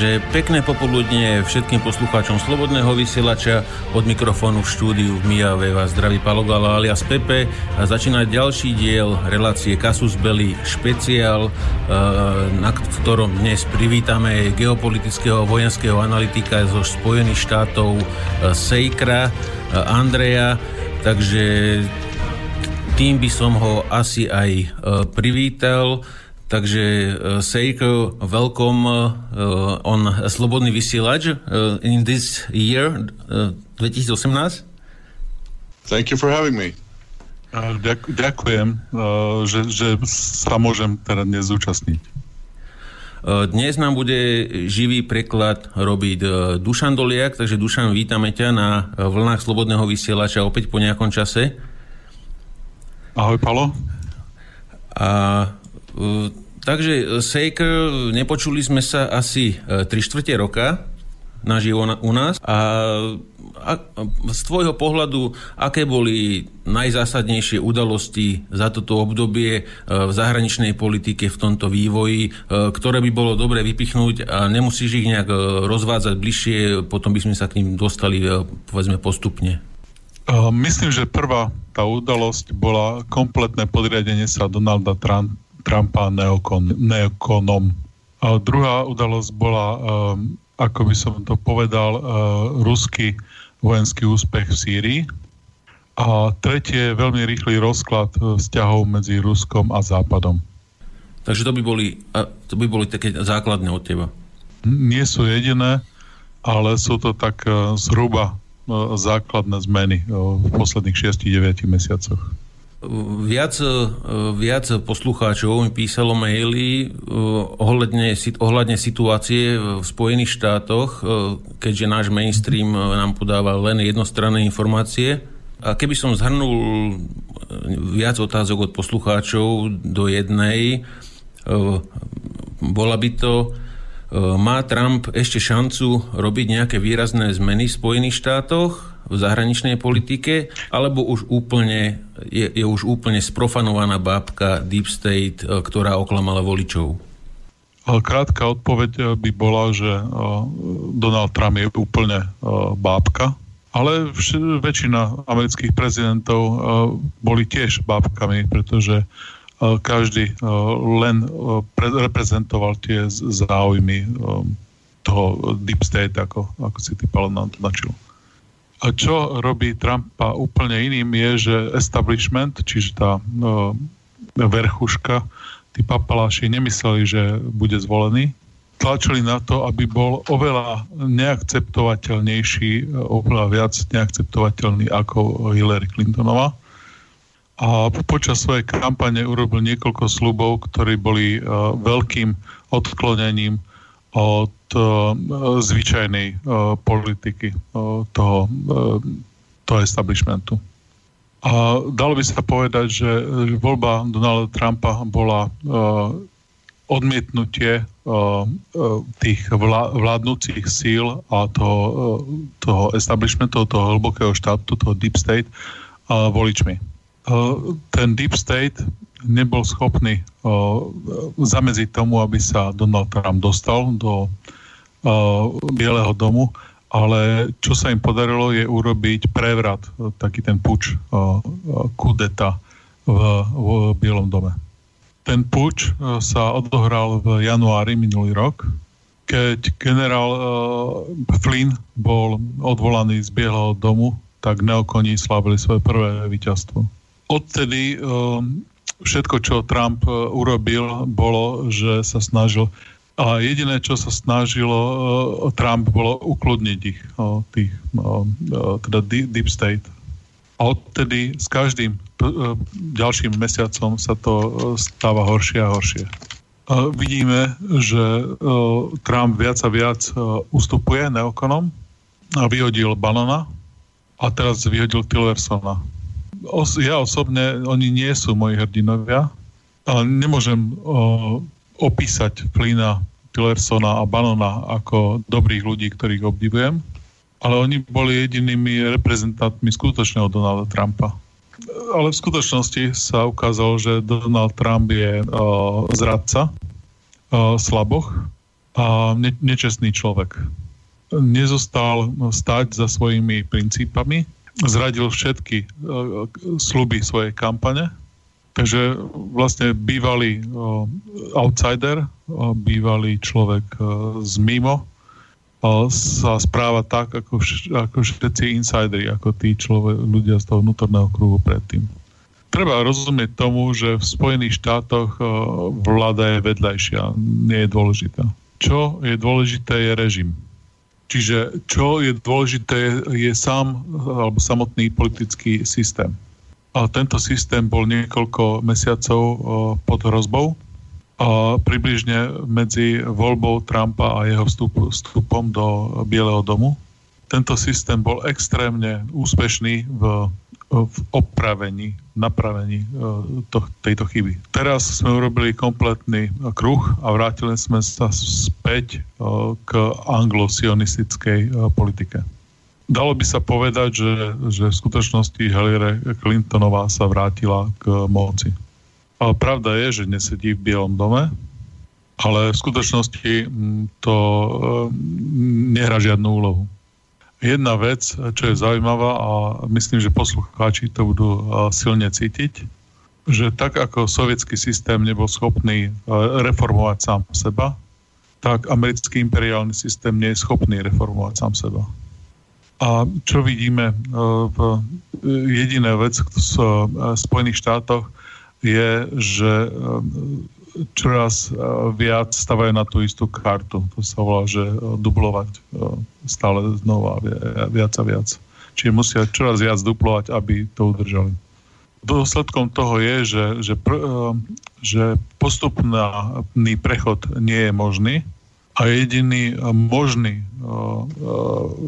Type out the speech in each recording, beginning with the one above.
Takže pekné popoludne všetkým poslucháčom Slobodného vysielača. Od mikrofónu v štúdiu v Mijave vás zdraví Palogala alias Pepe. A začína ďalší diel relácie Kasus Belli špeciál, e, na ktorom dnes privítame geopolitického vojenského analytika zo Spojených štátov e, Sejkra, e, Andreja. Takže tým by som ho asi aj privítal. Takže uh, Seiko, welcome uh, on Slobodný vysielač uh, in this year, uh, 2018. Thank you for having me. Ďak, ďakujem, uh, že, že sa môžem teda dnes zúčastniť. Dnes nám bude živý preklad robiť Dušan Doliak, takže Dušan, vítame ťa na vlnách Slobodného vysielača opäť po nejakom čase. Ahoj, Palo. A Takže e, Saker, nepočuli sme sa asi 3 e, štvrte roka naživo u nás a, a z tvojho pohľadu, aké boli najzásadnejšie udalosti za toto obdobie e, v zahraničnej politike v tomto vývoji, ktoré by bolo dobre vypichnúť a nemusíš ich nejak rozvádzať bližšie, potom by sme sa k ním dostali povedzme postupne. Myslím, že prvá tá udalosť bola kompletné podriadenie sa Donalda Trump, Trumpa neokon, neokonom. A druhá udalosť bola, um, ako by som to povedal, uh, ruský vojenský úspech v Sýrii. A tretie, veľmi rýchly rozklad uh, vzťahov medzi Ruskom a Západom. Takže to by boli, to by boli také základné od teba. Nie sú jediné, ale sú to tak zhruba základné zmeny v posledných 6-9 mesiacoch. Viac, e, viac poslucháčov mi písalo maily e, ohľadne, ohľadne situácie v Spojených štátoch, e, keďže náš mainstream nám podáva len jednostranné informácie. A keby som zhrnul viac otázok od poslucháčov do jednej, bola by to, má Trump ešte šancu robiť nejaké výrazné zmeny v Spojených štátoch? V zahraničnej politike, alebo už úplne, je, je už úplne sprofanovaná bábka Deep State, e, ktorá oklamala voličov? Krátka odpoveď e, by bola, že e, Donald Trump je úplne bábka, ale väčšina amerických prezidentov boli tiež bábkami, pretože každý len reprezentoval tie záujmy toho Deep State, ako, ako si ty Paolo nám to načil. A čo robí Trumpa úplne iným je, že establishment, čiže tá no, verchuška, tí papaláši nemysleli, že bude zvolený. Tlačili na to, aby bol oveľa neakceptovateľnejší, oveľa viac neakceptovateľný ako Hillary Clintonová. A počas svojej kampane urobil niekoľko slubov, ktorí boli uh, veľkým odklonením od uh, zvyčajnej uh, politiky uh, toho, toho establishmentu. A dalo by sa povedať, že voľba Donalda Trumpa bola odmietnutie tých vlá, vládnúcich síl a toho, toho establishmentu, toho hlbokého štátu, toho deep state voličmi. Ten deep state nebol schopný uh, zamedziť tomu, aby sa Donald Trump dostal do uh, Bieleho domu, ale čo sa im podarilo je urobiť prevrat, taký ten puč uh, kudeta v, v Bielom dome. Ten puč sa odohral v januári minulý rok, keď generál uh, Flynn bol odvolaný z Bieleho domu, tak neokoní slavili svoje prvé víťazstvo. Odtedy um, všetko, čo Trump e, urobil, bolo, že sa snažil a jediné, čo sa snažilo uh, Trump, bolo ukludniť ich, tých, uh, teda Deep State. A odtedy s každým ďalším mesiacom sa to stáva horšie a horšie. Vidíme, že Trump viac a viac ustupuje neokonom a vyhodil Banona a teraz vyhodil Tillersona os, ja osobne, oni nie sú moji hrdinovia, ale nemôžem o, opísať Flina, Tillersona a Banona ako dobrých ľudí, ktorých obdivujem, ale oni boli jedinými reprezentantmi skutočného Donalda Trumpa. Ale v skutočnosti sa ukázalo, že Donald Trump je o, zradca, o, slaboch a ne, nečestný človek. Nezostal stať za svojimi princípami, zradil všetky uh, sluby svojej kampane, takže vlastne bývalý uh, outsider, uh, bývalý človek z mimo, sa správa tak, ako, ako všetci insidery, ako tí človek, ľudia z toho vnútorného kruhu predtým. Treba rozumieť tomu, že v Spojených štátoch vláda je vedľajšia, nie je dôležitá čo je dôležité, je režim. Čiže čo je dôležité, je sám alebo samotný politický systém. A tento systém bol niekoľko mesiacov pod hrozbou. A približne medzi voľbou Trumpa a jeho vstup, vstupom do Bieleho domu. Tento systém bol extrémne úspešný v v opravení, napravení e, to, tejto chyby. Teraz sme urobili kompletný kruh a vrátili sme sa späť e, k anglosionistickej e, politike. Dalo by sa povedať, že, že v skutočnosti Hillary Clintonová sa vrátila k moci. Ale pravda je, že nesedí v Bielom dome, ale v skutočnosti to nehrá žiadnu úlohu jedna vec, čo je zaujímavá a myslím, že poslucháči to budú silne cítiť, že tak ako sovietský systém nebol schopný reformovať sám seba, tak americký imperiálny systém nie je schopný reformovať sám seba. A čo vidíme v jediná vec v Spojených štátoch je, že čoraz eh, viac stavajú na tú istú kartu. To sa volá, že eh, dublovať eh, stále znova viac a viac. Čiže musia čoraz viac duplovať, aby to udržali. Dôsledkom toho je, že, že, pr, že postupný prechod nie je možný a jediný možný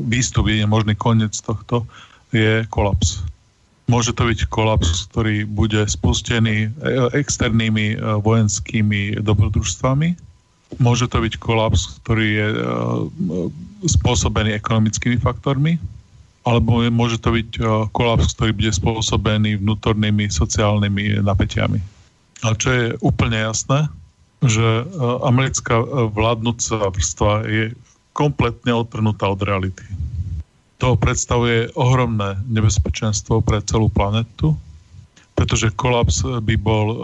výstup, jediný možný koniec tohto je kolaps. Môže to byť kolaps, ktorý bude spustený e, externými e, vojenskými dobrodružstvami. Môže to byť kolaps, ktorý je e, spôsobený ekonomickými faktormi. Alebo môže to byť kolaps, ktorý bude spôsobený vnútornými sociálnymi napätiami. A čo je úplne jasné, že americká vládnúca vrstva je kompletne odtrhnutá od reality to predstavuje ohromné nebezpečenstvo pre celú planetu, pretože kolaps by bol uh,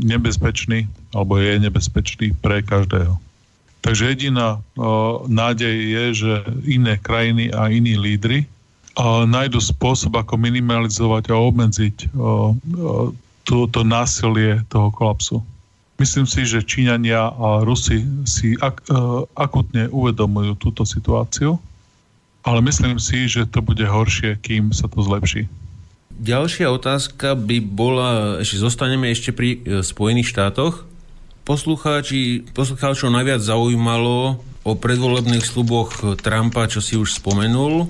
nebezpečný, alebo je nebezpečný pre každého. Takže jediná uh, nádej je, že iné krajiny a iní lídry uh, nájdu spôsob, ako minimalizovať a obmedziť uh, uh, to násilie toho kolapsu. Myslím si, že Číňania a Rusi si ak, akutne uvedomujú túto situáciu ale myslím si, že to bude horšie, kým sa to zlepší. Ďalšia otázka by bola, ešte zostaneme ešte pri e, Spojených štátoch. Poslucháči, poslucháčov najviac zaujímalo o predvolebných sluboch Trumpa, čo si už spomenul.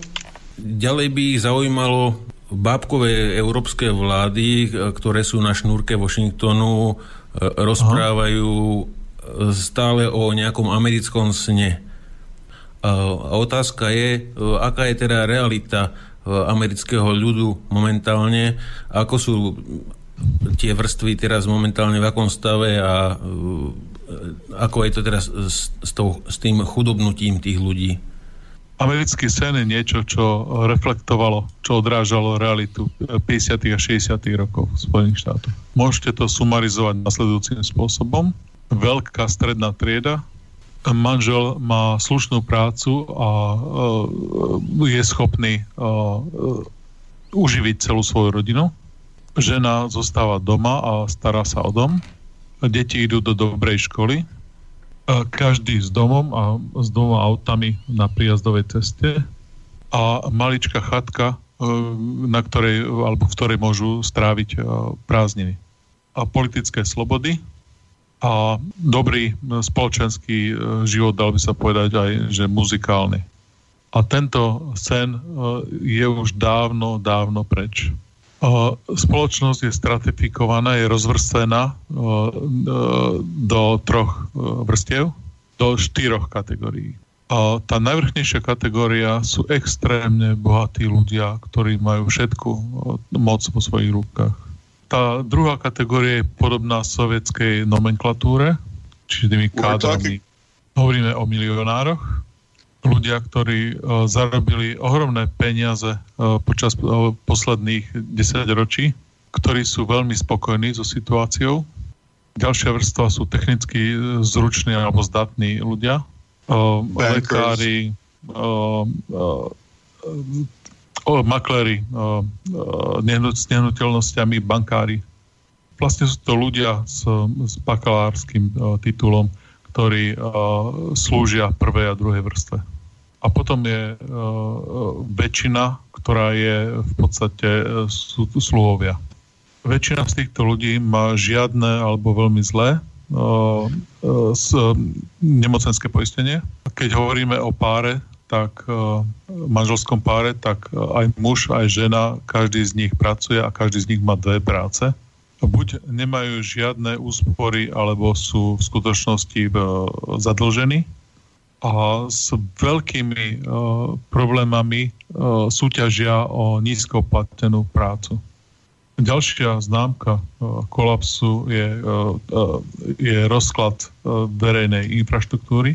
Ďalej by ich zaujímalo bábkové európske vlády, e, ktoré sú na šnúrke Washingtonu, e, rozprávajú Aha. stále o nejakom americkom sne. Otázka je, aká je teda realita amerického ľudu momentálne, ako sú tie vrstvy teraz momentálne v akom stave a ako je to teraz s, s, tou, s tým chudobnutím tých ľudí? Americký sen je niečo, čo reflektovalo, čo odrážalo realitu 50. a 60. rokov Spojených štátoch. Môžete to sumarizovať nasledujúcim spôsobom. Veľká stredná trieda, manžel má slušnú prácu a e, je schopný e, uživiť celú svoju rodinu. Žena zostáva doma a stará sa o dom. Deti idú do dobrej školy. Každý s domom a s dvoma autami na príjazdovej ceste. A maličká chatka, e, na ktorej, alebo v ktorej môžu stráviť prázdniny. A politické slobody, a dobrý e, spoločenský e, život, dal by sa povedať aj, že muzikálny. A tento sen e, je už dávno, dávno preč. Spoločnosť je stratifikovaná, je rozvrstvená do troch vrstiev, do štyroch kategórií. A tá najvrchnejšia kategória sú extrémne bohatí ľudia, ktorí majú všetku moc vo svojich rukách tá druhá kategória je podobná sovietskej nomenklatúre, čiže tými kádrami. Hovoríme o milionároch, ľudia, ktorí uh, zarobili ohromné peniaze uh, počas uh, posledných 10 ročí, ktorí sú veľmi spokojní so situáciou. Ďalšia vrstva sú technicky zruční alebo zdatní ľudia, uh, lekári, uh, uh, uh, makléri uh, uh, s nehnuteľnosťami, bankári. Vlastne sú to ľudia s, s bakalárským uh, titulom, ktorí uh, slúžia prvej a druhej vrstve. A potom je uh, väčšina, ktorá je v podstate uh, sluhovia. Väčšina z týchto ľudí má žiadne alebo veľmi zlé uh, nemocenské poistenie. Keď hovoríme o páre, tak uh, manželskom páre, tak uh, aj muž, aj žena, každý z nich pracuje a každý z nich má dve práce. Buď nemajú žiadne úspory, alebo sú v skutočnosti uh, zadlžení. A s veľkými problémami súťažia o nízko prácu. Ďalšia známka kolapsu je, je rozklad verejnej infraštruktúry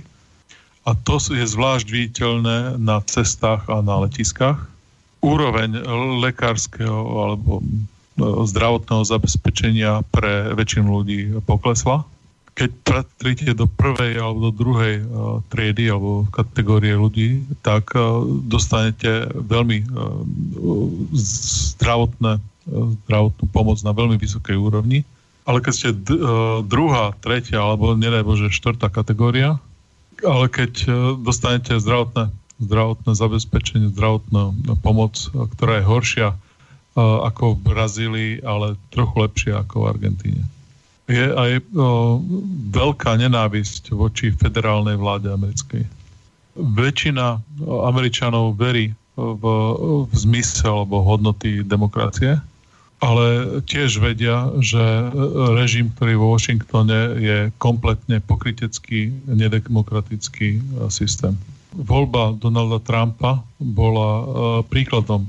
a to je zvlášť viditeľné na cestách a na letiskách. Úroveň lekárskeho alebo zdravotného zabezpečenia pre väčšinu ľudí poklesla. Keď patrite do prvej alebo do druhej uh, triedy alebo kategórie ľudí, tak uh, dostanete veľmi zdravotné, zdravotnú pomoc na veľmi vysokej úrovni. Ale keď ste uh, druhá, tretia alebo nedaj Bože štvrtá kategória, ale keď uh, dostanete zdravotné, zdravotné zabezpečenie, zdravotnú pomoc, ktorá je horšia ako v Brazílii, ale trochu lepšie ako v Argentíne. Je aj veľká nenávisť voči federálnej vláde americkej. Väčšina Američanov verí v, v zmysel alebo hodnoty demokracie, ale tiež vedia, že režim, ktorý vo Washingtone je kompletne pokrytecký, nedemokratický systém. Voľba Donalda Trumpa bola príkladom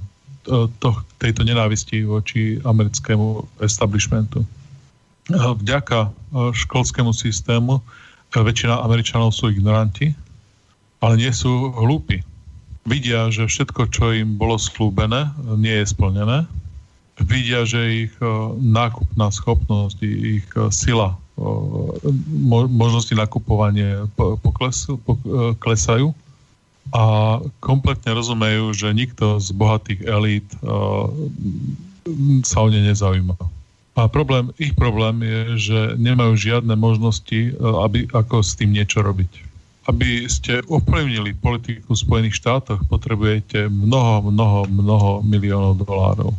to, tejto nenávisti voči americkému establishmentu. Vďaka školskému systému väčšina Američanov sú ignoranti, ale nie sú hlúpi. Vidia, že všetko, čo im bolo slúbené, nie je splnené. Vidia, že ich nákupná schopnosť, ich sila, možnosti nakupovania klesajú a kompletne rozumejú, že nikto z bohatých elít sa o ne nezaujíma. A problém, ich problém je, že nemajú žiadne možnosti, aby, ako s tým niečo robiť. Aby ste ovplyvnili politiku v Spojených štátoch, potrebujete mnoho, mnoho, mnoho miliónov dolárov.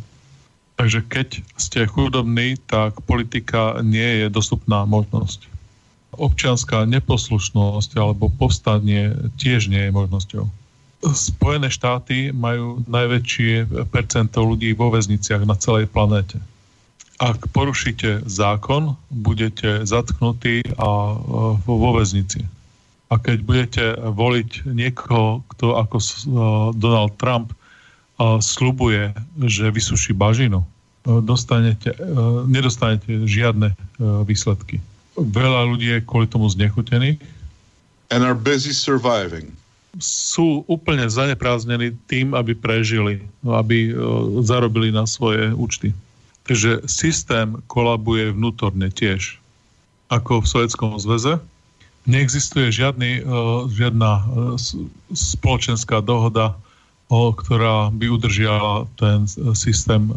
Takže keď ste chudobní, tak politika nie je dostupná možnosť občianská neposlušnosť alebo povstanie tiež nie je možnosťou. Spojené štáty majú najväčšie percento ľudí vo väzniciach na celej planéte. Ak porušíte zákon, budete zatknutí a vo väznici. A keď budete voliť niekoho, kto ako Donald Trump slubuje, že vysuší bažinu, dostanete, nedostanete žiadne výsledky veľa ľudí je kvôli tomu znechutených. And are busy surviving. Sú úplne zaneprázdnení tým, aby prežili, aby uh, zarobili na svoje účty. Takže systém kolabuje vnútorne tiež. Ako v Sovjetskom zväze. Neexistuje žiadny, žiadna spoločenská dohoda, ktorá by udržiala ten systém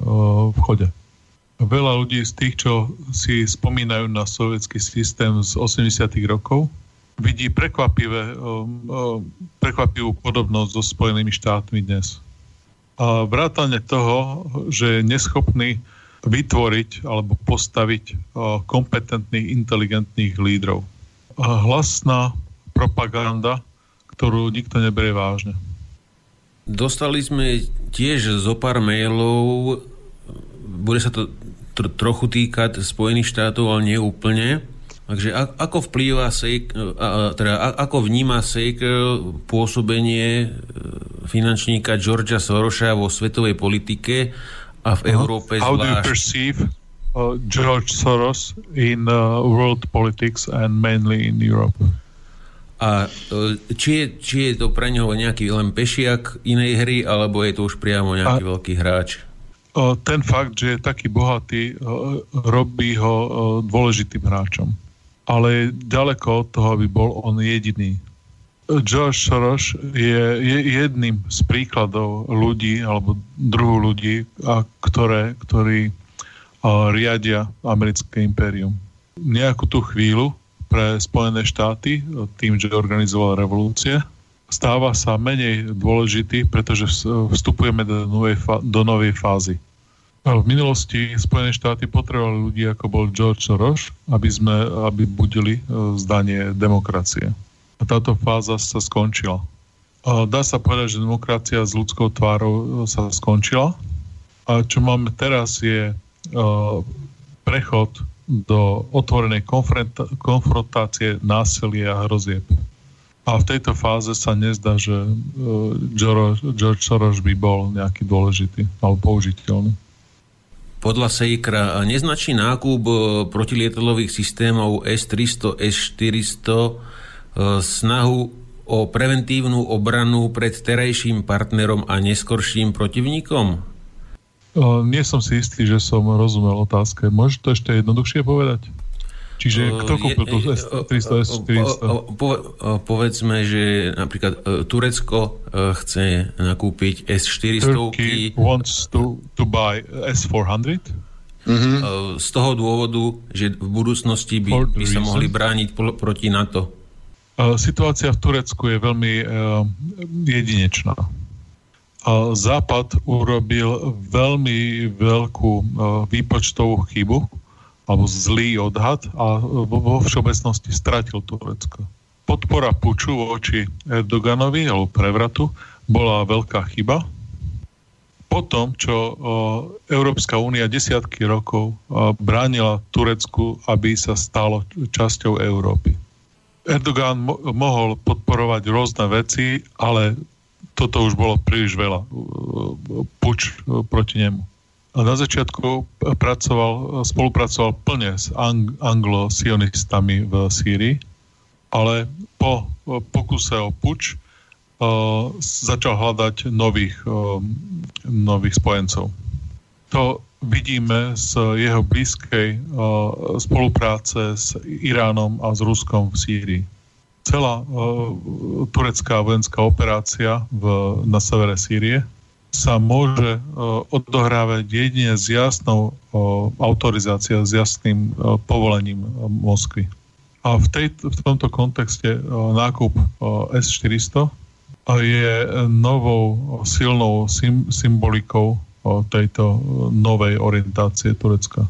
v chode veľa ľudí z tých, čo si spomínajú na sovietský systém z 80. rokov, vidí prekvapivé, prekvapivú podobnosť so Spojenými štátmi dnes. A vrátane toho, že je neschopný vytvoriť alebo postaviť kompetentných, inteligentných lídrov. Hlasná propaganda, ktorú nikto neberie vážne. Dostali sme tiež zo pár mailov, bude sa to tr- trochu týkať Spojených štátov, ale nie úplne. Takže a, ako vplýva a, teda ako vníma Sejk pôsobenie e, finančníka Georgia Sorosa vo svetovej politike a v Európe How zvlášť? How do you perceive uh, George Soros in uh, world politics and mainly in Europe? A či je, či je to pre neho nejaký len pešiak inej hry, alebo je to už priamo nejaký a... veľký hráč? ten fakt, že je taký bohatý, robí ho dôležitým hráčom. Ale ďaleko od toho, aby bol on jediný. George Soros je, je jedným z príkladov ľudí alebo druhu ľudí, a ktoré, ktorí a, riadia americké impérium. Nejakú tú chvíľu pre Spojené štáty tým, že organizoval revolúcie, stáva sa menej dôležitý, pretože vstupujeme do novej, do novej fázy. V minulosti Spojené štáty potrebovali ľudí, ako bol George Soros, aby, sme, aby budili e, zdanie demokracie. A táto fáza sa skončila. Dá sa povedať, že demokracia s ľudskou tvárou e, sa skončila. A čo máme teraz je e, prechod do otvorenej konfrontácie, násilia a hrozieb. A v tejto fáze sa nezdá, že George Soros by bol nejaký dôležitý alebo použiteľný. Podľa Sejkra neznačí nákup e, protilietadlových systémov S-300, S-400 e, snahu o preventívnu obranu pred terajším partnerom a neskorším protivníkom? O, nie som si istý, že som rozumel otázke. Môžeš to ešte jednoduchšie povedať? Čiže kto kúpil tú S300, S400? Povedzme, že napríklad e, Turecko e, chce nakúpiť S400. Turkey wants to, to buy S400? Mm-hmm. Z toho dôvodu, že v budúcnosti by, by sa mohli brániť proti NATO. Situácia v Turecku je veľmi uh, jedinečná. Západ urobil veľmi veľkú uh, výpočtovú chybu, alebo zlý odhad a vo všeobecnosti stratil Turecko. Podpora puču voči Erdoganovi alebo prevratu bola veľká chyba. Potom, čo Európska únia desiatky rokov bránila Turecku, aby sa stalo časťou Európy. Erdogan mo- mohol podporovať rôzne veci, ale toto už bolo príliš veľa. Puč proti nemu na začiatku pracoval, spolupracoval plne s ang- anglo-sionistami v Sýrii, ale po pokuse o puč uh, začal hľadať nových, uh, nových spojencov. To vidíme z jeho blízkej uh, spolupráce s Iránom a s Ruskom v Sýrii. Celá uh, turecká vojenská operácia v, na severe Sýrie sa môže uh, odohrávať jedine s jasnou uh, autorizáciou, s jasným povolením Moskvy. A v, tej, v tomto kontexte nákup uh, S-400 uh, je novou silnou sym, symbolikou tejto novej orientácie Turecka.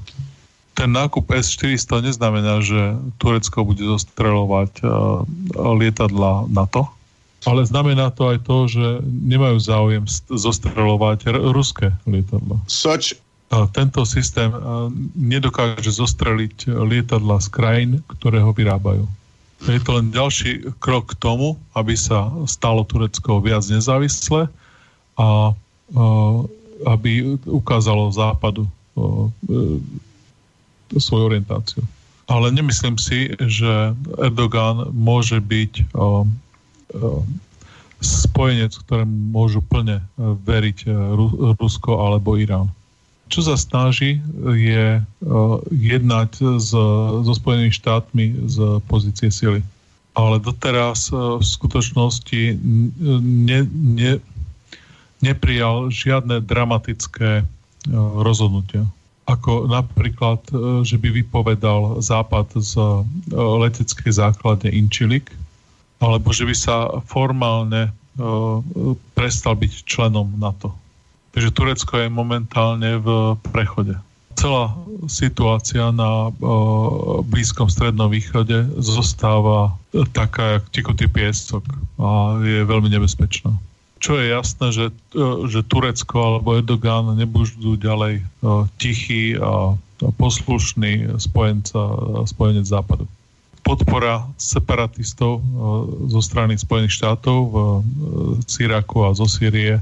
Ten nákup S-400 neznamená, že Turecko bude zostreľovať uh, lietadla NATO, ale znamená to aj to, že nemajú záujem zostreľovať r- ruské lietadla. Such... Tento systém nedokáže zostreliť lietadla z krajín, ktoré ho vyrábajú. Je to len ďalší krok k tomu, aby sa stalo Turecko viac nezávislé a, a aby ukázalo západu svoju orientáciu. Ale nemyslím si, že Erdogan môže byť o, Eh, spojenec, ktorému môžu plne eh, veriť eh, Rusko alebo Irán. Čo sa snaží je jednať s, so Spojenými štátmi z pozície sily. Ale doteraz v skutočnosti ne, ne, neprijal žiadne dramatické rozhodnutia. Ako napríklad, že by vypovedal Západ z leteckej základne Inčilik, alebo že by sa formálne uh, prestal byť členom NATO. Takže Turecko je momentálne v prechode. Celá situácia na Blízkom strednom východe zostáva taká, jak tikutý piesok a je veľmi nebezpečná. Čo je jasné, že, uh, že Turecko alebo Erdogan nebudú ďalej uh, tichý a, poslušný spojenca, spojenec západu podpora separatistov eh, zo strany Spojených štátov v Syraku a zo Sýrie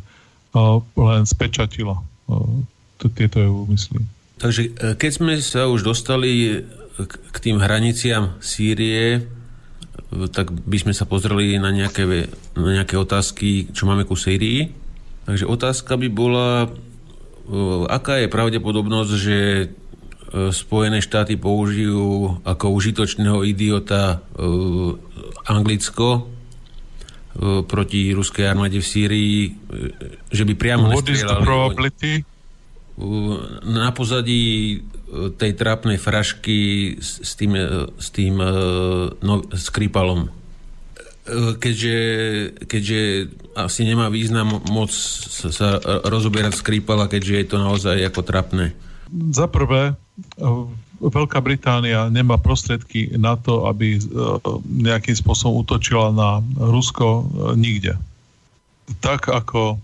len spečatila tieto jeho úmysly. Takže keď sme sa už dostali k tým hraniciam Sýrie, tak by sme sa pozreli na nejaké, na nejaké otázky, čo máme ku Sýrii. Takže otázka by bola, aká je pravdepodobnosť, že Spojené štáty použijú ako užitočného idiota Anglicko proti ruskej armáde v Sýrii, že by priamo What is the probability? Na pozadí tej trápnej frašky s tým, s tým no, Skripalom. Keďže, keďže asi nemá význam moc sa rozoberať Skripala, keďže je to naozaj ako trapné. Za prvé, Veľká Británia nemá prostriedky na to, aby nejakým spôsobom útočila na Rusko nikde. Tak ako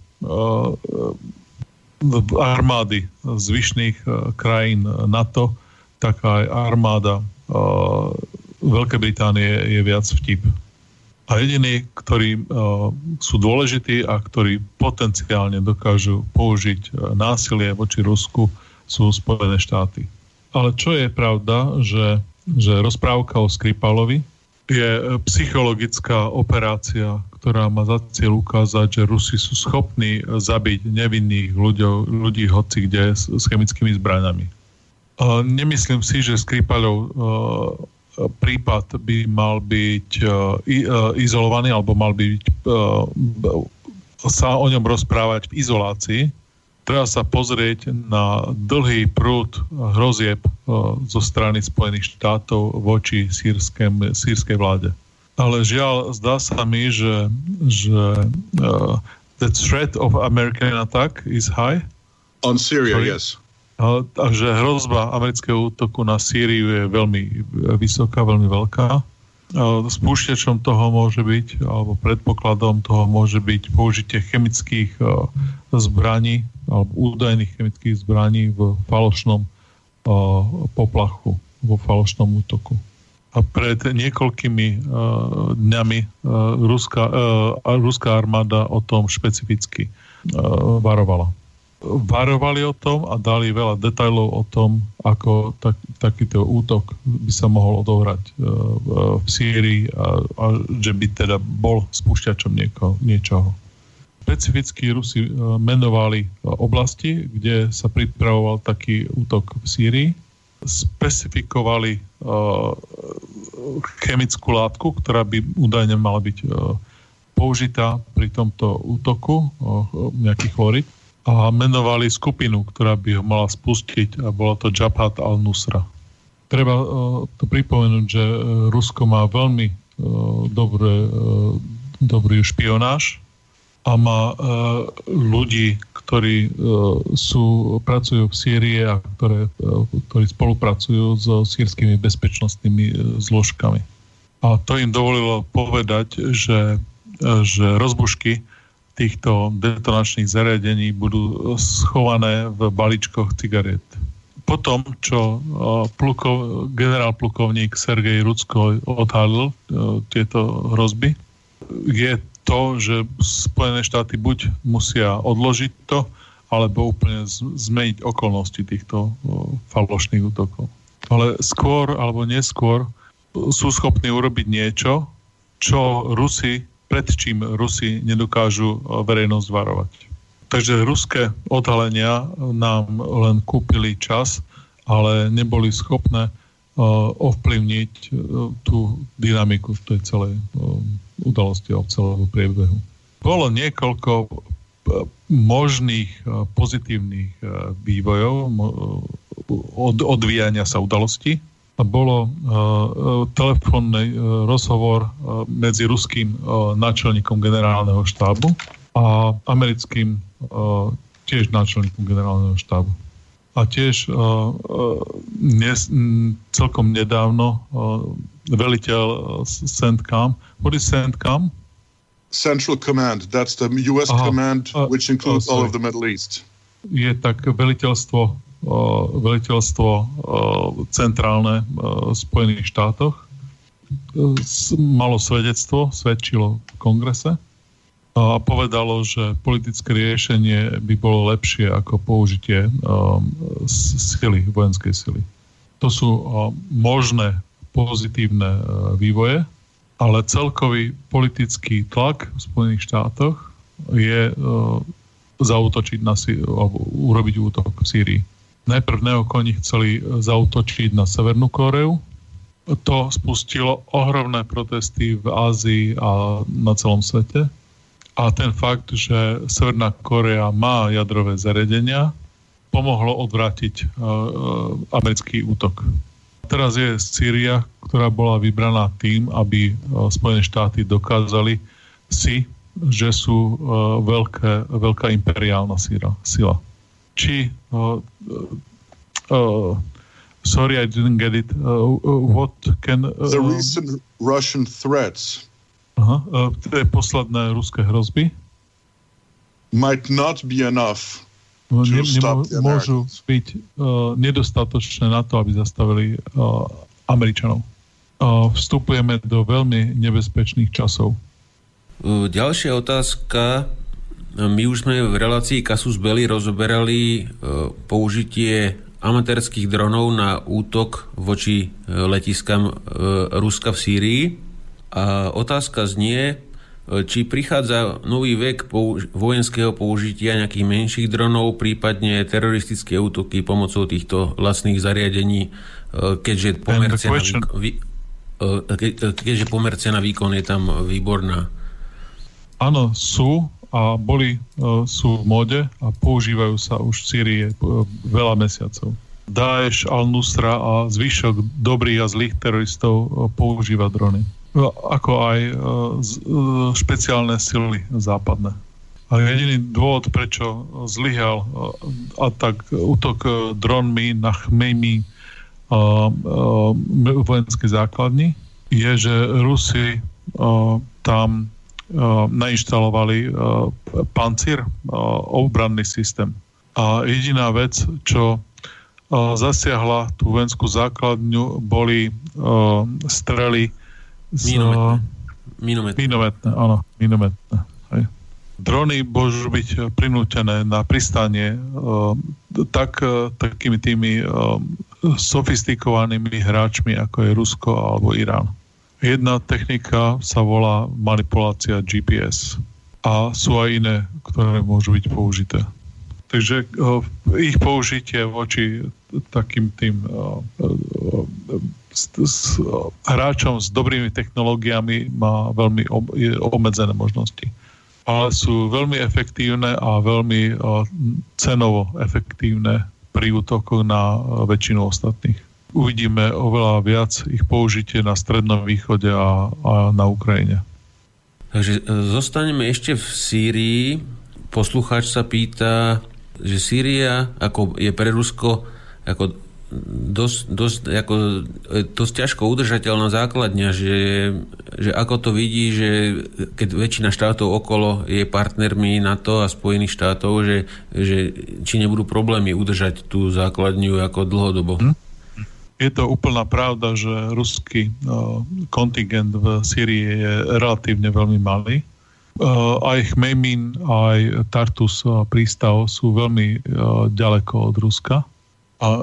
armády zvyšných e, krajín NATO, tak aj armáda e, Veľkej Británie je viac vtip. A jediní, ktorí e, sú dôležití a ktorí potenciálne dokážu použiť násilie voči Rusku, sú Spojené štáty. Ale čo je pravda, že, že rozprávka o Skripalovi je psychologická operácia, ktorá má za cieľ ukázať, že Rusi sú schopní zabiť nevinných ľuďo, ľudí hoci kde s, s chemickými zbraňami. Nemyslím si, že Skripalov uh, prípad by mal byť uh, izolovaný alebo mal byť sa o ňom rozprávať v izolácii. Treba sa pozrieť na dlhý prúd hrozieb zo strany Spojených štátov voči sírskej vláde ale žiaľ, zdá sa mi, že, že uh, the threat of American attack is high. On Syria, Sorry. yes. A, a že hrozba amerického útoku na Sýriu je veľmi vysoká, veľmi veľká. Spúšťačom toho môže byť, alebo predpokladom toho môže byť použitie chemických uh, zbraní, alebo údajných chemických zbraní v falošnom uh, poplachu, vo falošnom útoku. Pred niekoľkými uh, dňami uh, ruská, uh, ruská armáda o tom špecificky varovala. Varovali o tom a dali veľa detajlov o tom, ako tak, takýto útok by sa mohol odohrať v Sýrii a, a že by teda bol spúšťačom nieko, niečoho. Špecificky Rusi menovali oblasti, kde sa pripravoval taký útok v Sýrii specifikovali uh, chemickú látku, ktorá by údajne mala byť uh, použitá pri tomto útoku uh, nejaký chlorid a menovali skupinu, ktorá by ho mala spustiť a bola to Jabhat al-Nusra. Treba to pripomenúť, že Rusko má veľmi dobré, dobrý špionáž a má uh, ľudí, ktorí uh, sú, pracujú v Sýrii a ktoré, uh, ktorí spolupracujú so sírskymi bezpečnostnými uh, zložkami. A to im dovolilo povedať, že, uh, že rozbušky týchto detonačných zariadení budú schované v balíčkoch cigariet. Potom, čo uh, plukov, generál plukovník Sergej Rucko odhalil uh, tieto hrozby, je to, že Spojené štáty buď musia odložiť to, alebo úplne zmeniť okolnosti týchto falošných útokov. Ale skôr alebo neskôr sú schopní urobiť niečo, čo Rusi, pred čím Rusi nedokážu verejnosť varovať. Takže ruské odhalenia nám len kúpili čas, ale neboli schopné ovplyvniť tú dynamiku v tej celej udalosti a celého priebehu. Bolo niekoľko možných pozitívnych vývojov od odvíjania sa udalosti. Bolo telefónny rozhovor medzi ruským náčelníkom generálneho štábu a americkým tiež náčelníkom generálneho štábu. A tiež dnes, celkom nedávno veliteľ CENTCOM. What is CENTCOM? Central Command. That's the US Aha, command, uh, which includes uh, all of the Middle East. Je tak veliteľstvo, uh, veliteľstvo uh, centrálne uh, v Spojených štátoch. Uh, malo svedectvo, svedčilo v kongrese a povedalo, že politické riešenie by bolo lepšie ako použitie um, sily, vojenskej sily. To sú uh, možné pozitívne uh, vývoje, ale celkový politický tlak v Spojených štátoch je uh, zautočiť na alebo urobiť útok v Sýrii. Najprv neokoni chceli zautočiť na Severnú Kóreu. To spustilo ohromné protesty v Ázii a na celom svete. A ten fakt, že Severná Kórea má jadrové zariadenia, pomohlo odvrátiť uh, americký útok. Teraz je Sýria, ktorá bola vybraná tým, aby uh, Spojené štáty dokázali si, že sú veľké, veľká imperiálna síla. sila. Či uh, uh, sorry, I didn't get it. Uh, what can... The recent Russian threats Aha, uh, tie posledné ruské hrozby might not be enough No, ne, nemo, môžu byť uh, nedostatočné na to, aby zastavili uh, Američanov. Uh, vstupujeme do veľmi nebezpečných časov. Ďalšia otázka. My už sme v relácii Kasus Belli rozoberali uh, použitie amatérských dronov na útok voči uh, letiskám uh, Ruska v Sýrii. A otázka znie, E, či prichádza nový vek použ- vojenského použitia nejakých menších dronov, prípadne teroristické útoky pomocou týchto lacných zariadení, e, keďže pomer cena, vý- e, keďže pomer cena výkon je tam výborná. Áno, sú a boli, sú v mode a používajú sa už v Syrii veľa mesiacov. Daesh, Al-Nusra a zvyšok dobrých a zlých teroristov používa drony. No, ako aj e, e, špeciálne sily západné. A jediný dôvod, prečo zlyhal e, atak, útok dronmi na Chmejmi vojenskej základni, je, že Rusi tam nainštalovali pancír, obranný systém. A jediná vec, čo zasiahla tú vojenskú základňu, boli strely Minometné. Minometné. Minometné, áno, minometné. Hej. Drony môžu byť prinútené na pristanie uh, tak, uh, takými tými uh, sofistikovanými hráčmi, ako je Rusko alebo Irán. Jedna technika sa volá manipulácia GPS a sú aj iné, ktoré môžu byť použité. Takže ich použitie voči takým tým s, s hráčom s dobrými technológiami má veľmi obmedzené možnosti. Ale sú veľmi efektívne a veľmi uh, cenovo efektívne pri útokoch na uh, väčšinu ostatných. Uvidíme oveľa viac ich použitie na Strednom východe a, a na Ukrajine. Takže zostaneme ešte v Sýrii. Poslucháč sa pýta, že Sýria ako je pre Rusko ako dosť, dosť, ako, e, dosť ťažko udržateľná základňa, že, že ako to vidí, že keď väčšina štátov okolo je partnermi NATO a Spojených štátov, že, že či nebudú problémy udržať tú základňu ako dlhodobo. Hm? Je to úplná pravda, že ruský uh, kontingent v Syrii je relatívne veľmi malý. Uh, aj Chmejmin, aj Tartus prístav sú veľmi uh, ďaleko od Ruska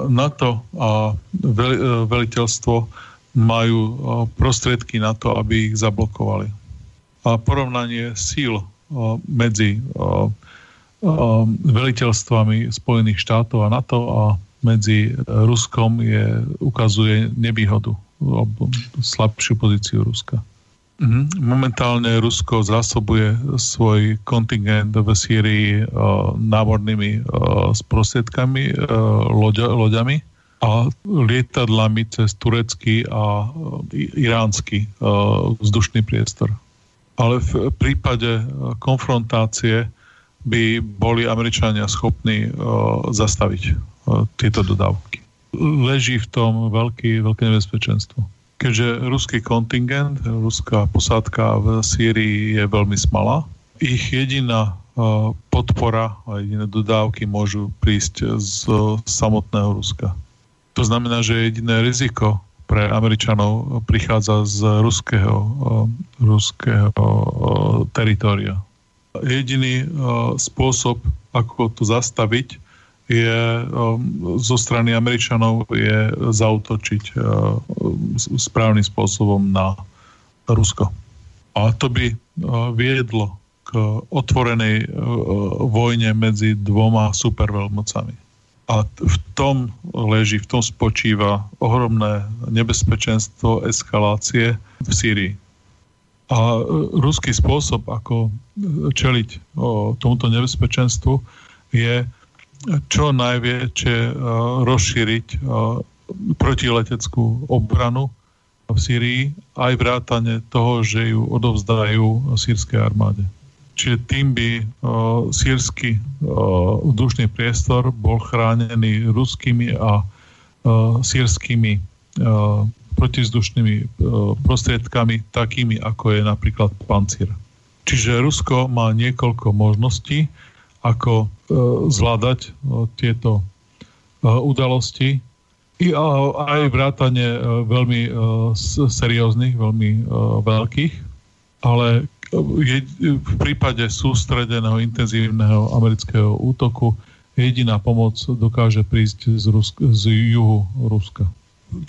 NATO a e, veliteľstvo majú e, prostriedky na to, aby ich zablokovali. A porovnanie síl e, medzi veliteľstvami Spojených štátov a NATO a medzi Ruskom je, ukazuje nevýhodu, slabšiu pozíciu Ruska. Mhm. Momentálne Rusko zásobuje svoj kontingent v Sýrii uh, námornými sprostredkami, uh, loďa, loďami a lietadlami cez turecký a iránsky vzdušný priestor. Ale v prípade konfrontácie by boli Američania schopní zastaviť tieto dodávky. Leží v tom veľký, veľké nebezpečenstvo keďže ruský kontingent, ruská posádka v Sýrii je veľmi smalá. Ich jediná podpora a jediné dodávky môžu prísť z samotného Ruska. To znamená, že jediné riziko pre Američanov prichádza z ruského, ruského teritoria. Jediný spôsob, ako to zastaviť, je zo strany Američanov je zautočiť správnym spôsobom na Rusko. A to by viedlo k otvorenej vojne medzi dvoma superveľmocami. A v tom leží, v tom spočíva ohromné nebezpečenstvo eskalácie v Sýrii. A ruský spôsob, ako čeliť tomuto nebezpečenstvu, je čo najväčšie rozšíriť protileteckú obranu v Syrii, aj vrátane toho, že ju odovzdajú sírskej armáde. Čiže tým by uh, sírsky vzdušný priestor bol chránený ruskými a sírskymi protivzdušnými uh, prostriedkami, takými ako je napríklad pancír. Čiže Rusko má niekoľko možností, ako uh, zvládať uh, tieto uh, udalosti i aj vrátane e, veľmi e, serióznych, veľmi e, veľkých, ale v prípade sústredeného intenzívneho amerického útoku jediná pomoc dokáže prísť z, Rusk- z juhu Ruska.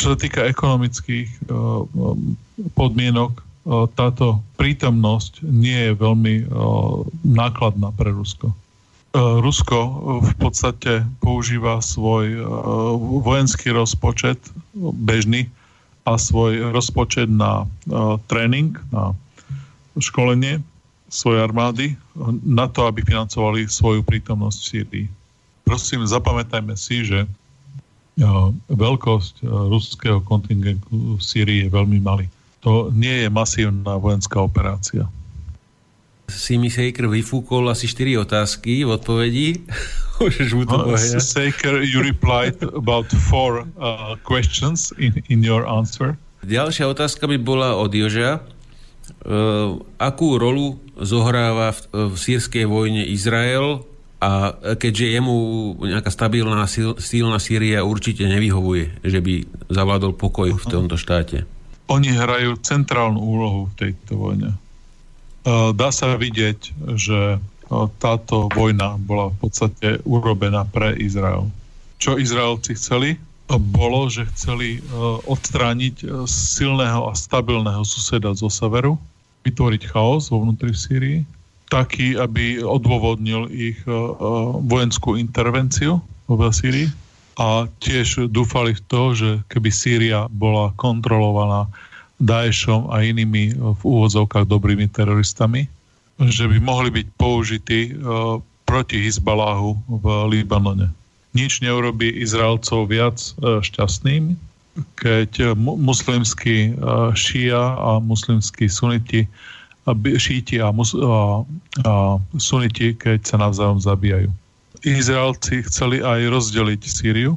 Čo sa týka ekonomických podmienok, táto prítomnosť nie je veľmi nákladná pre Rusko. E, Rusko v podstate používa svoj e, vojenský rozpočet bežný a svoj rozpočet na e, tréning, na školenie svojej armády na to, aby financovali svoju prítomnosť v Sýrii. Prosím, zapamätajme si, že veľkosť ruského kontingentu v Sýrii je veľmi malý. To nie je masívna vojenská operácia. Simi Saker vyfúkol asi 4 otázky v odpovedi. Môžeš mu to uh, Saker, you replied about four uh, questions in, in your answer. Ďalšia otázka by bola od Joža. Uh, akú rolu zohráva v, v sírskej vojne Izrael a keďže jemu nejaká stabilná, silná Sýria určite nevyhovuje, že by zavládol pokoj v tomto štáte. Oni hrajú centrálnu úlohu v tejto vojne. Eh, dá sa vidieť, že eh, táto vojna bola v podstate urobená pre Izrael. Čo Izraelci chceli? Bolo, že chceli eh, odstrániť silného a stabilného suseda zo severu, vytvoriť chaos vo vnútri Sýrii, taký, aby odôvodnil ich vojenskú intervenciu v Sýrii a tiež dúfali v to, že keby Sýria bola kontrolovaná Daešom a inými v úvodzovkách dobrými teroristami, že by mohli byť použití e, proti Hizbaláhu v Libanone. Nič neurobí Izraelcov viac e, šťastným, keď muslimskí e, šia a muslimskí suniti šíti a, mus, a, a suniti, keď sa navzájom zabíjajú. Izraelci chceli aj rozdeliť Sýriu,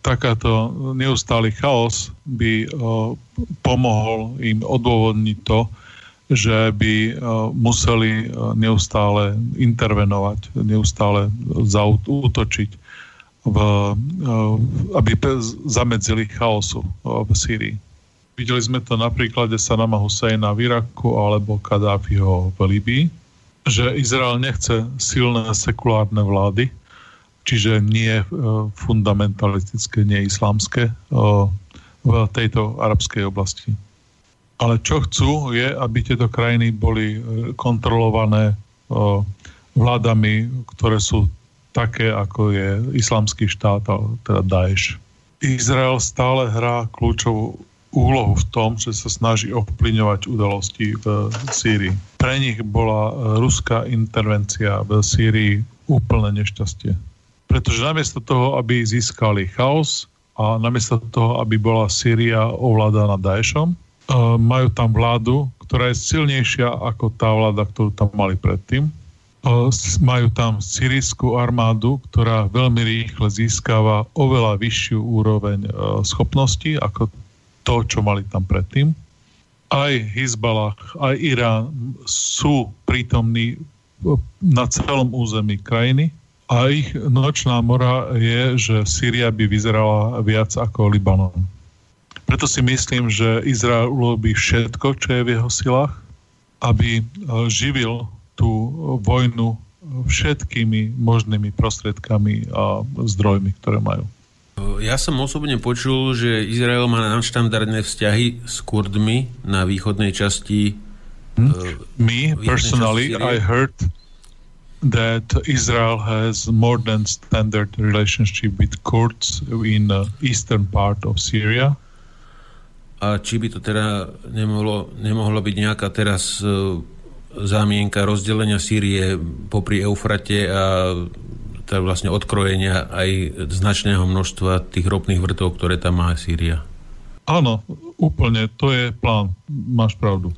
takáto neustály chaos by uh, pomohol im odôvodniť to, že by uh, museli uh, neustále intervenovať, neustále zautočiť, v, aby zamedzili chaosu v Sýrii. Videli sme to na príklade Sanama Husseina v Iraku alebo Kadáfiho v Libii, že Izrael nechce silné sekulárne vlády, čiže nie e, fundamentalistické, nie islamské e, v tejto arabskej oblasti. Ale čo chcú je, aby tieto krajiny boli e, kontrolované vládami, ktoré sú také, ako je islamský štát, teda Daesh. Izrael stále hrá kľúčovú úlohu v tom, že sa snaží ovplyňovať udalosti v Sýrii. Pre nich bola ruská intervencia v Sýrii úplne nešťastie pretože namiesto toho, aby získali chaos a namiesto toho, aby bola Sýria ovládaná Daešom, uh, majú tam vládu, ktorá je silnejšia ako tá vláda, ktorú tam mali predtým. Uh, majú tam syrijskú armádu, ktorá veľmi rýchle získava oveľa vyššiu úroveň uh, schopností ako to, čo mali tam predtým. Aj Hezbalah, aj Irán sú prítomní na celom území krajiny a ich nočná mora je, že Sýria by vyzerala viac ako Libanon. Preto si myslím, že Izrael urobí všetko, čo je v jeho silách, aby e, živil tú vojnu všetkými možnými prostriedkami a zdrojmi, ktoré majú. Ja som osobne počul, že Izrael má nadštandardné vzťahy s Kurdmi na východnej časti. Hmm? Uh, Me, personally, I heard that Israel has more than standard relationship with Kurds in the eastern part of Syria. A či by to teda nemohlo, nemohlo byť nejaká teraz uh, zámienka rozdelenia Sýrie popri Eufrate a teda vlastne odkrojenia aj značného množstva tých ropných vrtov, ktoré tam má Sýria. Áno, úplne, to je plán, máš pravdu.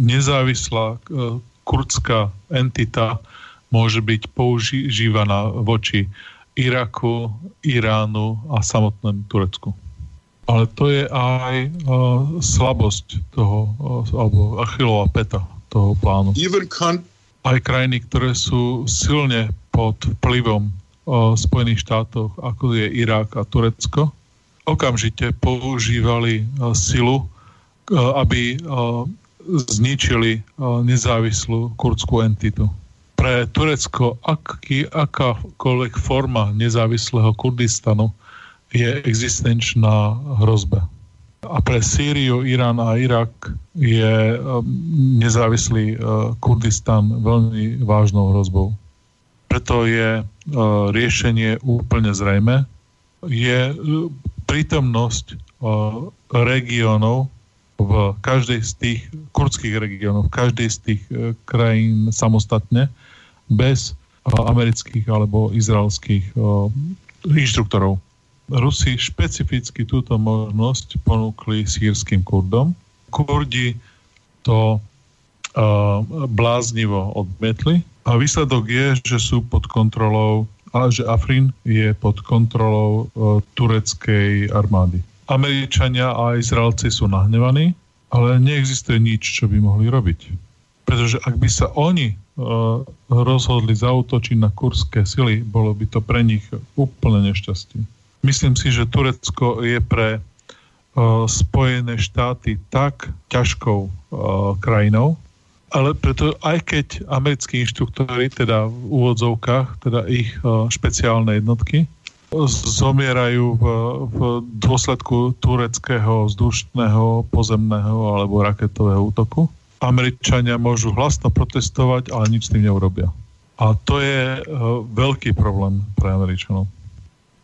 Nezávislá e, kurdská entita môže byť používaná voči Iraku, Iránu a samotnému Turecku. Ale to je aj uh, slabosť toho, uh, alebo achilová peta toho plánu. Aj krajiny, ktoré sú silne pod vplyvom uh, Spojených štátov, ako je Irak a Turecko, okamžite používali uh, silu, uh, aby uh, zničili uh, nezávislú kurdskú entitu. Pre Turecko aký, akákoľvek forma nezávislého Kurdistanu je existenčná hrozba. A pre Sýriu, Irán a Irak je um, nezávislý uh, Kurdistan veľmi vážnou hrozbou. Preto je riešenie úplne zrejme. Je prítomnosť regiónov v každej z tých kurdských regiónov, v každej z tých krajín samostatne, bez amerických alebo izraelských inštruktorov. Rusi špecificky túto možnosť ponúkli sírským Kurdom. Kurdi to bláznivo odmietli a výsledok je, že sú pod kontrolou, ale že Afrin je pod kontrolou tureckej armády. Američania a Izraelci sú nahnevaní, ale neexistuje nič, čo by mohli robiť. Pretože ak by sa oni uh, rozhodli zautočiť na kurské sily, bolo by to pre nich úplne nešťastie. Myslím si, že Turecko je pre uh, Spojené štáty tak ťažkou uh, krajinou, ale preto aj keď americkí inštruktori, teda v úvodzovkách, teda ich uh, špeciálne jednotky, zomierajú v, v dôsledku tureckého vzdušného, pozemného alebo raketového útoku. Američania môžu hlasno protestovať, ale nič s tým neurobia. A to je uh, veľký problém pre Američanov.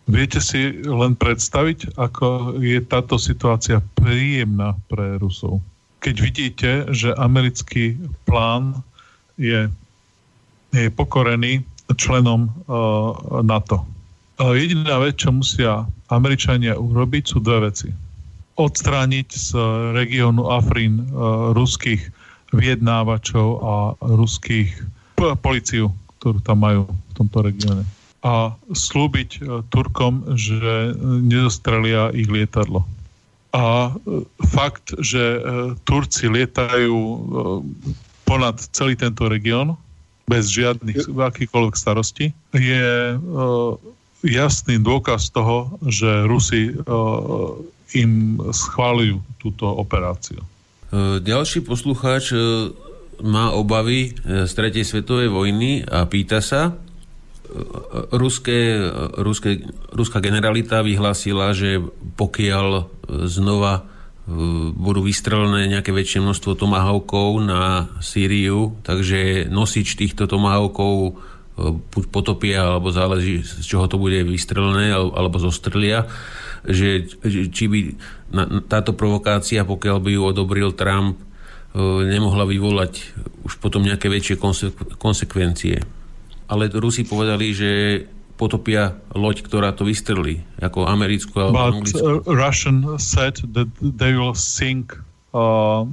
Viete si len predstaviť, ako je táto situácia príjemná pre Rusov. Keď vidíte, že americký plán je, je pokorený členom uh, NATO. Jediná vec, čo musia Američania urobiť, sú dve veci. Odstrániť z regiónu Afrin uh, ruských vyjednávačov a ruských policiu, ktorú tam majú v tomto regióne a slúbiť e, Turkom, že nezostrelia ich lietadlo. A e, fakt, že e, Turci lietajú ponad celý tento región bez žiadnych akýchkoľvek starostí, je jasný dôkaz toho, že Rusi im schválujú túto operáciu. Ďalší poslucháč má obavy z tretej svetovej vojny a pýta sa, ruské, ruské, ruská generalita vyhlásila, že pokiaľ znova e, budú vystrelené nejaké väčšie množstvo tomahovkov na Sýriu, takže nosič týchto tomahovkov e, buď potopia, alebo záleží, z čoho to bude vystrelené, alebo zostrlia, že či by táto provokácia, pokiaľ by ju odobril Trump, e, nemohla vyvolať už potom nejaké väčšie konsekvencie ale Rusi povedali, že potopia loď, ktorá to vystrelí, ako americkú alebo But anglickú. Uh, Russian said that they will sink uh,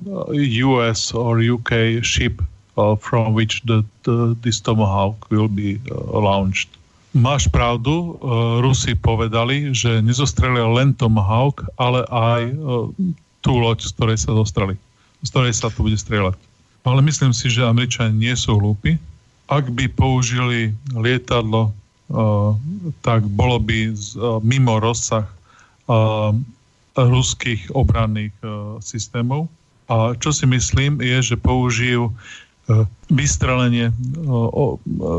US or UK ship uh, from which the, the, this Tomahawk will be uh, launched. Máš pravdu, uh, Rusi povedali, že nezostrelia len Tomahawk, ale aj uh, tú loď, z ktorej sa zostreli, z ktorej sa tu bude strieľať. Ale myslím si, že Američania nie sú hlúpi, ak by použili lietadlo, uh, tak bolo by z, uh, mimo rozsah uh, ruských obranných uh, systémov. A čo si myslím, je, že použijú vystrelenie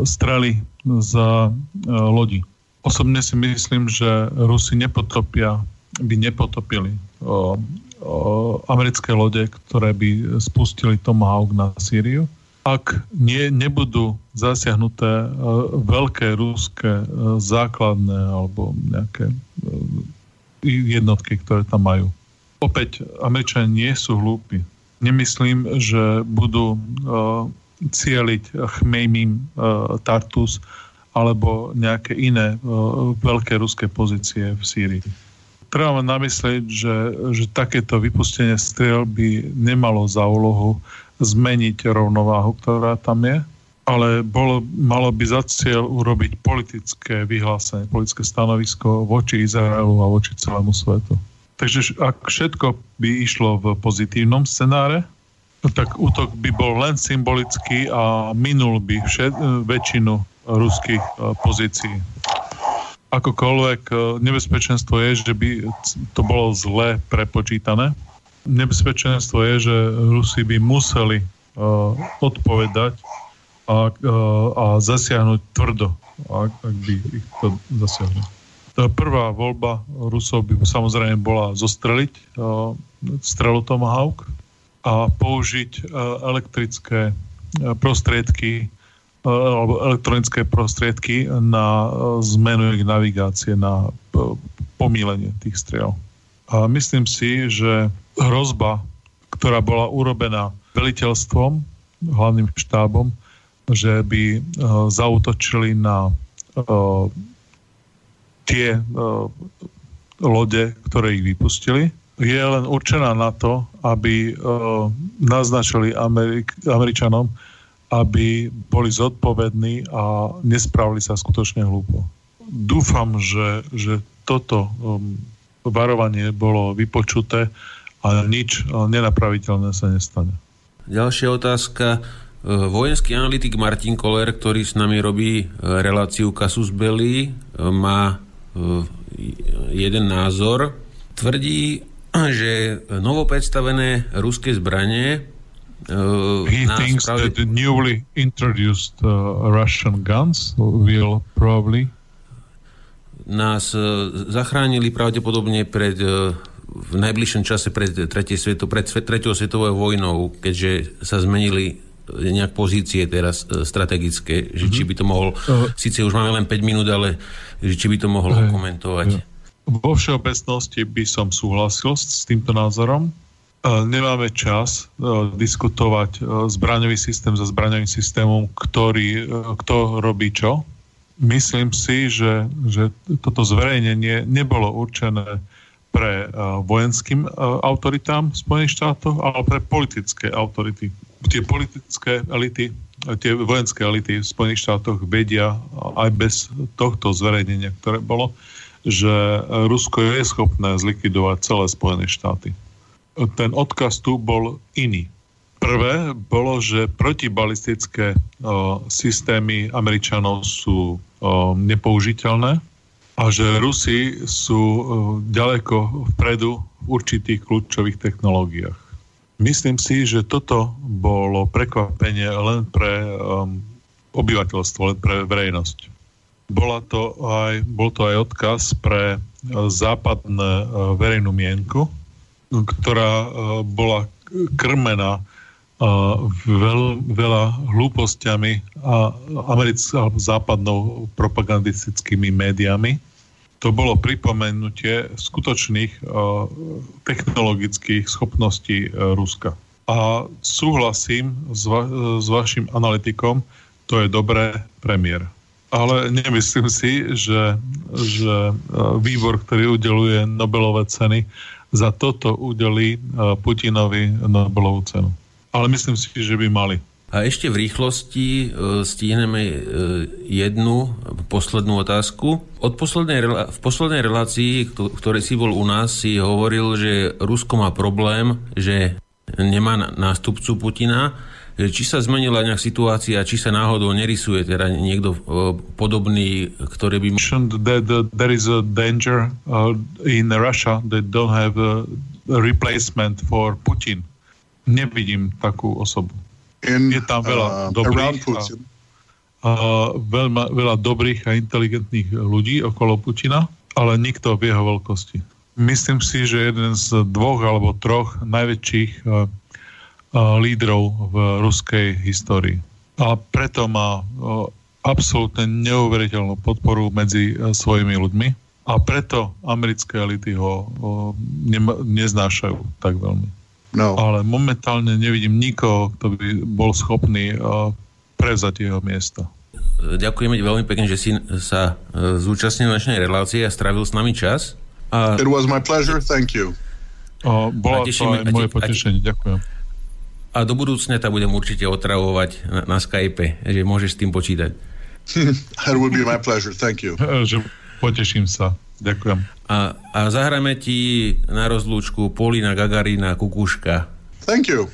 strely z uh, lodi. osobne si myslím, že Rusi nepotopia, by nepotopili americké lode, ktoré by spustili Tomahawk na Sýriu. Ak nie, nebudú zasiahnuté e, veľké ruské e, základné alebo nejaké e, jednotky, ktoré tam majú. Opäť, Američania nie sú hlúpi. Nemyslím, že budú uh, cieliť Chmejmim uh, Tartus alebo nejaké iné uh, veľké ruské pozície v Sýrii. Treba namyslieť, že, že takéto vypustenie striel by nemalo za úlohu zmeniť rovnováhu, ktorá tam je, ale bolo, malo by za cieľ urobiť politické vyhlásenie, politické stanovisko voči Izraelu a voči celému svetu. Takže ak všetko by išlo v pozitívnom scenáre, tak útok by bol len symbolický a minul by všet, väčšinu ruských e, pozícií. Akokoľvek e, nebezpečenstvo je, že by to bolo zle prepočítané. Nebezpečenstvo je, že Rusi by museli uh, odpovedať a, uh, a zasiahnuť tvrdo, ak, ak by ich to zasiahlo. Prvá voľba Rusov by samozrejme bola zostreliť uh, strelu Tomahawk a použiť uh, elektrické prostriedky alebo elektronické prostriedky na zmenu ich navigácie, na pomílenie tých striel. A myslím si, že hrozba, ktorá bola urobená veliteľstvom, hlavným štábom, že by zautočili na tie uh, lode, ktoré ich vypustili, je len určená na to, aby uh, naznačili Amerik- Američanom, aby boli zodpovední a nespravili sa skutočne hlúpo. Dúfam, že, že toto um, varovanie bolo vypočuté a nič nenapraviteľné sa nestane. Ďalšia otázka. Vojenský analytik Martin Koller, ktorý s nami robí reláciu Casus Belli, má jeden názor. Tvrdí, že novopredstavené ruské zbranie Uh, He thinks pravde... that the newly introduced uh, Russian guns will probably nás uh, zachránili pravdepodobne pred uh, v najbližšom čase pred, tretie sveto, pred tretiou svetovou vojnou, keďže sa zmenili nejak pozície teraz e, strategické, že či mhm. by to mohol, uh, síce už máme len 5 minút, ale že či by to mohol uh, komentovať. Uh. Vo všeobecnosti by som súhlasil s, týmto názorom. Uh, nemáme čas uh, diskutovať zbraňový systém so zbraňovým systémom, ktorý, kto robí čo. Myslím si, že, že toto zverejnenie nebolo určené pre vojenským autoritám Spojených štátov, ale pre politické autority tie politické elity, tie vojenské elity v Spojených štátoch vedia aj bez tohto zverejnenia, ktoré bolo, že Rusko je schopné zlikvidovať celé Spojené štáty. Ten odkaz tu bol iný. Prvé bolo, že protibalistické o, systémy Američanov sú o, nepoužiteľné a že Rusi sú o, ďaleko vpredu v určitých kľúčových technológiách. Myslím si, že toto bolo prekvapenie len pre um, obyvateľstvo, len pre verejnosť. Bola to aj, bol to aj odkaz pre uh, západné uh, verejnú mienku, ktorá uh, bola krmená veľ, veľa hlúpostiami a americk- alebo západnou propagandistickými médiami to bolo pripomenutie skutočných uh, technologických schopností uh, Ruska. A súhlasím s, va- s vašim analytikom, to je dobré premiér. Ale nemyslím si, že, že uh, výbor, ktorý udeluje Nobelové ceny, za toto udelí Putinovi Nobelovú cenu. Ale myslím si, že by mali. A ešte v rýchlosti e, stihneme e, jednu poslednú otázku. Od poslednej, v poslednej relácii, ktoré si bol u nás, si hovoril, že Rusko má problém, že nemá nástupcu Putina. Či sa zmenila nejak situácia, či sa náhodou nerysuje teda niekto e, podobný, ktorý by... There is a danger uh, in Russia that don't have a replacement for Putin. Nevidím takú osobu in, je tam veľa uh, dobrých a, veľma, veľa dobrých a inteligentných ľudí okolo Putina, ale nikto v jeho veľkosti. Myslím si, že jeden z dvoch alebo troch najväčších uh, uh, lídrov v ruskej histórii. A preto má uh, absolútne neuveriteľnú podporu medzi uh, svojimi ľuďmi a preto americké elity ho uh, ne, neznášajú tak veľmi. No. Ale momentálne nevidím nikoho, kto by bol schopný uh, prevzať jeho miesto. Ďakujeme veľmi pekne, že si sa uh, zúčastnil našej relácie a strávil s nami čas. A... It was my pleasure, thank you. Uh, bola tešíme, to aj moje potešenie, ďakujem. A do budúcna ťa budem určite otravovať na, na Skype, že môžeš s tým počítať. It would be my pleasure, thank you. že poteším sa. Ďakujem. A, a zahráme ti na rozlúčku Polina Gagarina Kukuška. Thank you.